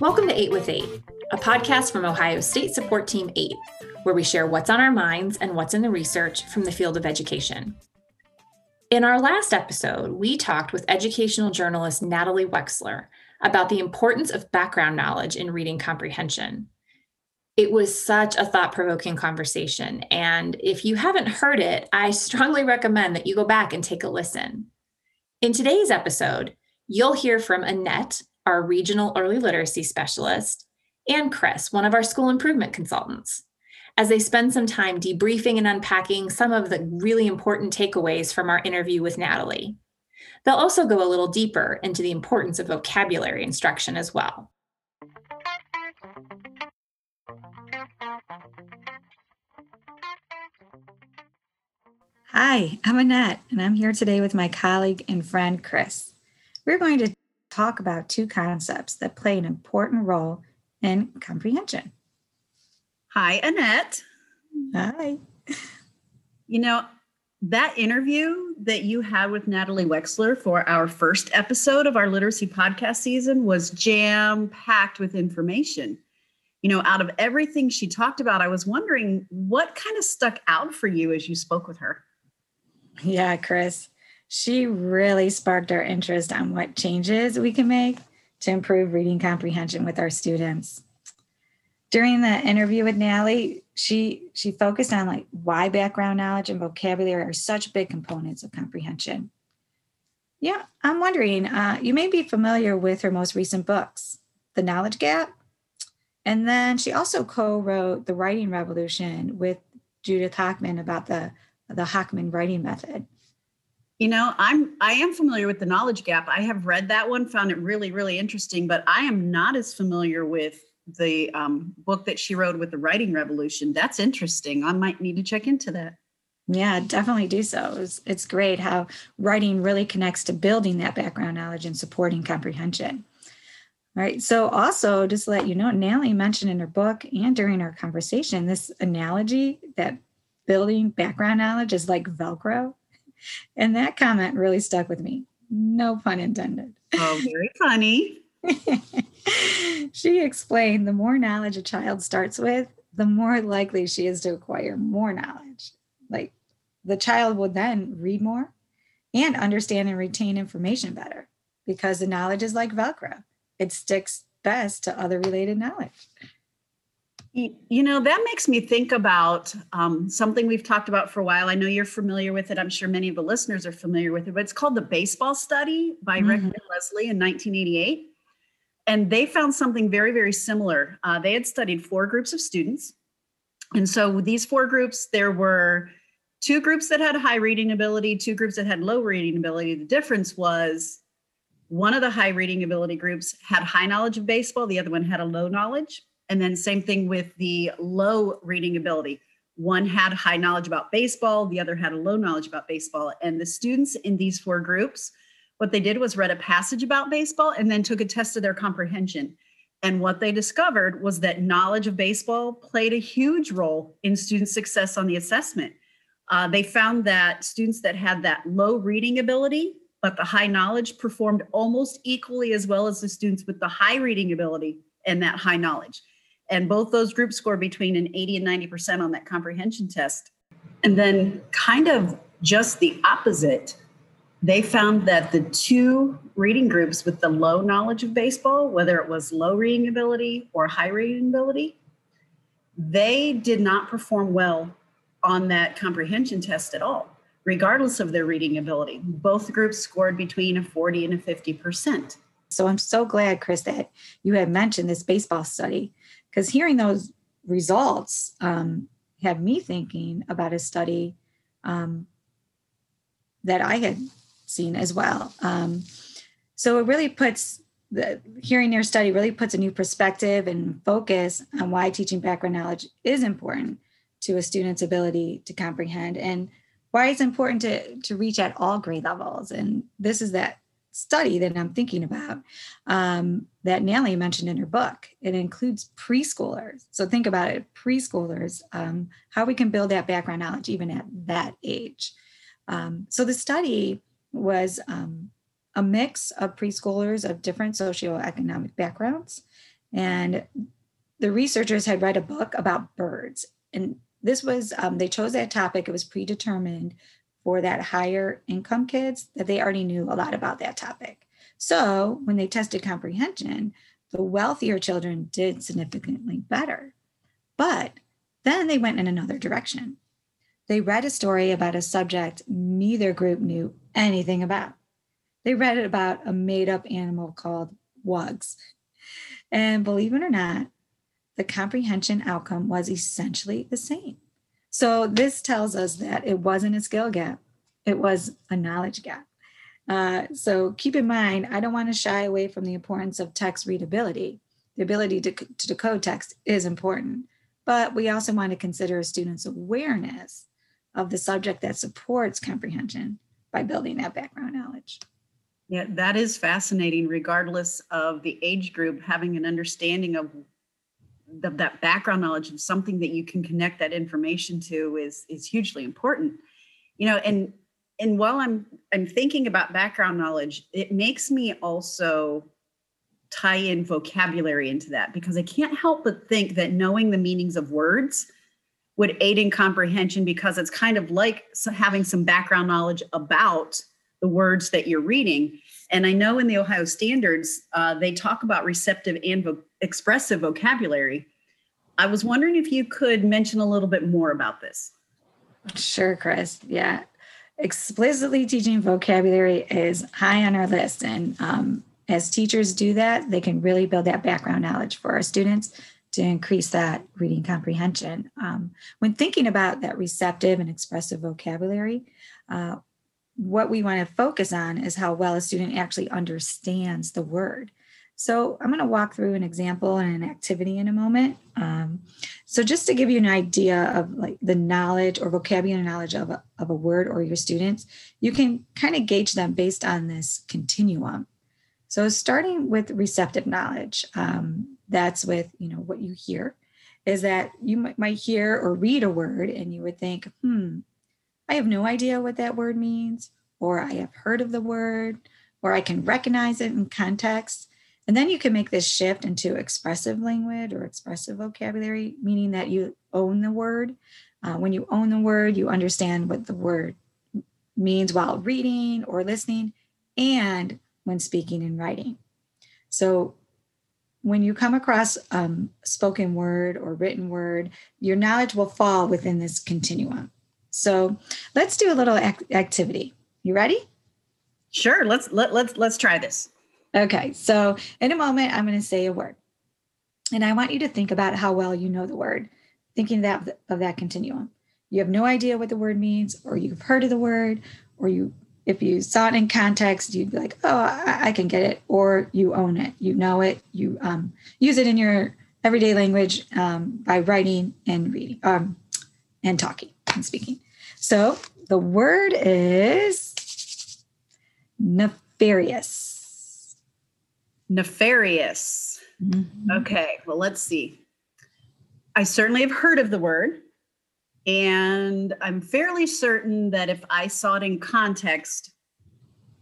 Welcome to 8 with 8, a podcast from Ohio State Support Team 8, where we share what's on our minds and what's in the research from the field of education. In our last episode, we talked with educational journalist Natalie Wexler about the importance of background knowledge in reading comprehension. It was such a thought provoking conversation. And if you haven't heard it, I strongly recommend that you go back and take a listen. In today's episode, you'll hear from Annette, our regional early literacy specialist, and Chris, one of our school improvement consultants, as they spend some time debriefing and unpacking some of the really important takeaways from our interview with Natalie. They'll also go a little deeper into the importance of vocabulary instruction as well. Hi, I'm Annette, and I'm here today with my colleague and friend Chris. We're going to talk about two concepts that play an important role in comprehension. Hi, Annette. Hi. You know, that interview that you had with Natalie Wexler for our first episode of our literacy podcast season was jam packed with information. You know, out of everything she talked about, I was wondering what kind of stuck out for you as you spoke with her. Yeah, Chris she really sparked our interest on what changes we can make to improve reading comprehension with our students. During the interview with Natalie, she she focused on like why background knowledge and vocabulary are such big components of comprehension. Yeah, I'm wondering, uh, you may be familiar with her most recent books, The Knowledge Gap. And then she also co-wrote The Writing Revolution with Judith Hochman about the, the Hochman writing method. You know, I'm I am familiar with the knowledge gap. I have read that one, found it really, really interesting, but I am not as familiar with the um, book that she wrote with the writing revolution. That's interesting. I might need to check into that. Yeah, definitely do so. It's, it's great how writing really connects to building that background knowledge and supporting comprehension. All right. So, also, just to let you know, Natalie mentioned in her book and during our conversation this analogy that building background knowledge is like Velcro. And that comment really stuck with me. No pun intended. Oh, very funny. she explained the more knowledge a child starts with, the more likely she is to acquire more knowledge. Like the child will then read more and understand and retain information better because the knowledge is like Velcro, it sticks best to other related knowledge. You know, that makes me think about um, something we've talked about for a while. I know you're familiar with it. I'm sure many of the listeners are familiar with it, but it's called the Baseball Study by mm-hmm. Recht and Leslie in 1988. And they found something very, very similar. Uh, they had studied four groups of students. And so these four groups, there were two groups that had high reading ability, two groups that had low reading ability. The difference was one of the high reading ability groups had high knowledge of baseball, the other one had a low knowledge. And then same thing with the low reading ability. One had high knowledge about baseball, the other had a low knowledge about baseball. And the students in these four groups, what they did was read a passage about baseball and then took a test of their comprehension. And what they discovered was that knowledge of baseball played a huge role in student success on the assessment. Uh, they found that students that had that low reading ability, but the high knowledge performed almost equally as well as the students with the high reading ability and that high knowledge. And both those groups scored between an 80 and 90% on that comprehension test. And then, kind of just the opposite, they found that the two reading groups with the low knowledge of baseball, whether it was low reading ability or high reading ability, they did not perform well on that comprehension test at all, regardless of their reading ability. Both groups scored between a 40 and a 50%. So I'm so glad, Chris, that you had mentioned this baseball study because hearing those results um, had me thinking about a study um, that I had seen as well. Um, so it really puts the hearing your study really puts a new perspective and focus on why teaching background knowledge is important to a student's ability to comprehend and why it's important to, to reach at all grade levels. And this is that study that I'm thinking about um, that Natalie mentioned in her book. It includes preschoolers. So think about it preschoolers, um, how we can build that background knowledge even at that age. Um, so the study was um, a mix of preschoolers of different socioeconomic backgrounds. And the researchers had read a book about birds. And this was, um, they chose that topic, it was predetermined for that higher income kids that they already knew a lot about that topic. So when they tested comprehension, the wealthier children did significantly better. But then they went in another direction. They read a story about a subject neither group knew anything about. They read it about a made up animal called wugs. And believe it or not, the comprehension outcome was essentially the same. So this tells us that it wasn't a skill gap, it was a knowledge gap. Uh, so keep in mind, I don't want to shy away from the importance of text readability. The ability to, to decode text is important, but we also want to consider a student's awareness of the subject that supports comprehension by building that background knowledge. Yeah, that is fascinating, regardless of the age group, having an understanding of the, that background knowledge of something that you can connect that information to is is hugely important. You know and and while i'm i'm thinking about background knowledge it makes me also tie in vocabulary into that because i can't help but think that knowing the meanings of words would aid in comprehension because it's kind of like having some background knowledge about the words that you're reading and i know in the ohio standards uh, they talk about receptive and vo- expressive vocabulary. I was wondering if you could mention a little bit more about this. Sure, Chris. Yeah. Explicitly teaching vocabulary is high on our list. And um, as teachers do that, they can really build that background knowledge for our students to increase that reading comprehension. Um, when thinking about that receptive and expressive vocabulary, uh, what we want to focus on is how well a student actually understands the word. So I'm going to walk through an example and an activity in a moment. Um, so just to give you an idea of like the knowledge or vocabulary knowledge of a, of a word or your students, you can kind of gauge them based on this continuum. So starting with receptive knowledge, um, that's with you know what you hear, is that you might, might hear or read a word and you would think, hmm, I have no idea what that word means, or I have heard of the word, or I can recognize it in context and then you can make this shift into expressive language or expressive vocabulary, meaning that you own the word. Uh, when you own the word, you understand what the word means while reading or listening and when speaking and writing. So when you come across um, spoken word or written word, your knowledge will fall within this continuum. So let's do a little ac- activity. You ready? Sure. Let's let, let's let's try this. Okay, so in a moment, I'm going to say a word. And I want you to think about how well you know the word, thinking that of that continuum. You have no idea what the word means, or you've heard of the word, or you, if you saw it in context, you'd be like, oh, I, I can get it, or you own it, you know it, you um, use it in your everyday language um, by writing and reading um, and talking and speaking. So the word is nefarious. Nefarious. Mm-hmm. Okay, well, let's see. I certainly have heard of the word, and I'm fairly certain that if I saw it in context,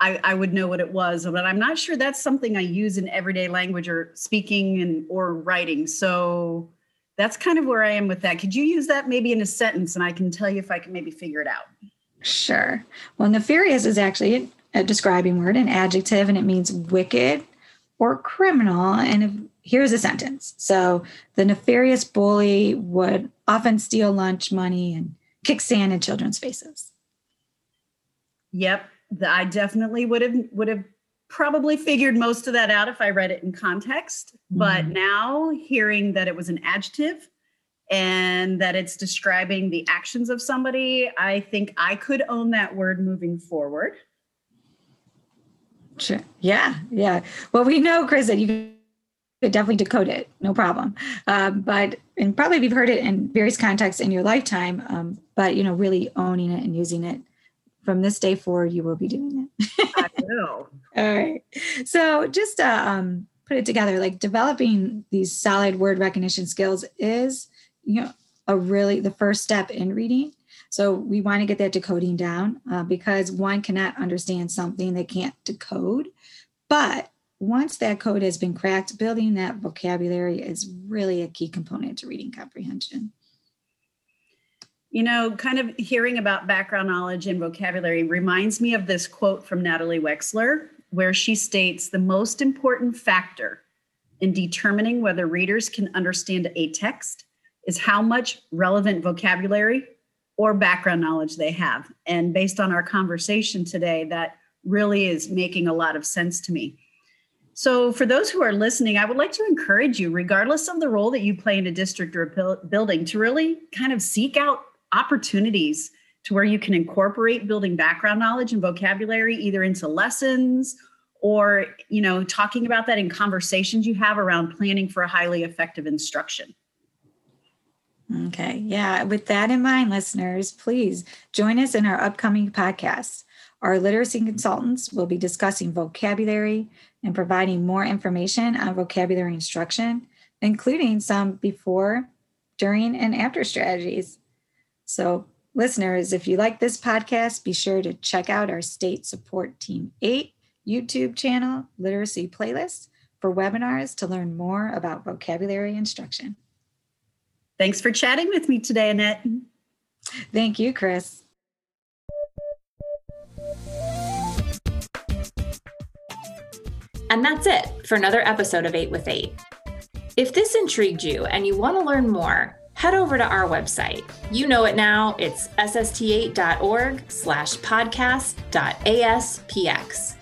I, I, would know what it was, but I'm not sure that's something I use in everyday language or speaking and or writing. So that's kind of where I am with that. Could you use that maybe in a sentence, and I can tell you if I can maybe figure it out? Sure. Well, nefarious is actually a describing word, an adjective, and it means wicked or criminal. And if, here's a sentence. So the nefarious bully would often steal lunch money and kick sand in children's faces. Yep, I definitely would have would have probably figured most of that out if I read it in context. Mm-hmm. But now hearing that it was an adjective and that it's describing the actions of somebody, I think I could own that word moving forward. Sure. Yeah. Yeah. Well, we know, Chris, that you could definitely decode it, no problem. Um, but and probably you've heard it in various contexts in your lifetime. Um, but you know, really owning it and using it from this day forward, you will be doing it. I will. All right. So just uh, um, put it together, like developing these solid word recognition skills is, you know, a really the first step in reading. So we want to get that decoding down uh, because one cannot understand something they can't decode. But once that code has been cracked, building that vocabulary is really a key component to reading comprehension. You know, kind of hearing about background knowledge and vocabulary reminds me of this quote from Natalie Wexler, where she states the most important factor in determining whether readers can understand a text is how much relevant vocabulary or background knowledge they have. And based on our conversation today, that really is making a lot of sense to me. So, for those who are listening, I would like to encourage you, regardless of the role that you play in a district or a building, to really kind of seek out opportunities to where you can incorporate building background knowledge and vocabulary either into lessons or you know talking about that in conversations you have around planning for a highly effective instruction. Okay. Yeah. With that in mind listeners please join us in our upcoming podcasts our literacy consultants will be discussing vocabulary and providing more information on vocabulary instruction, including some before, during, and after strategies. So, listeners, if you like this podcast, be sure to check out our State Support Team 8 YouTube channel, Literacy Playlist, for webinars to learn more about vocabulary instruction. Thanks for chatting with me today, Annette. Thank you, Chris. And that's it for another episode of 8 with 8. If this intrigued you and you want to learn more, head over to our website. You know it now. It's sst8.org slash podcast.aspx.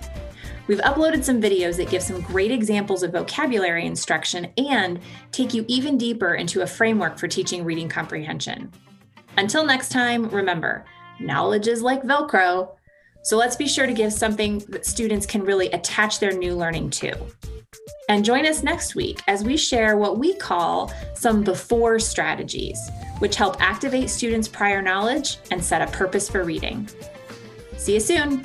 We've uploaded some videos that give some great examples of vocabulary instruction and take you even deeper into a framework for teaching reading comprehension. Until next time, remember, knowledge is like Velcro. So let's be sure to give something that students can really attach their new learning to. And join us next week as we share what we call some before strategies, which help activate students' prior knowledge and set a purpose for reading. See you soon.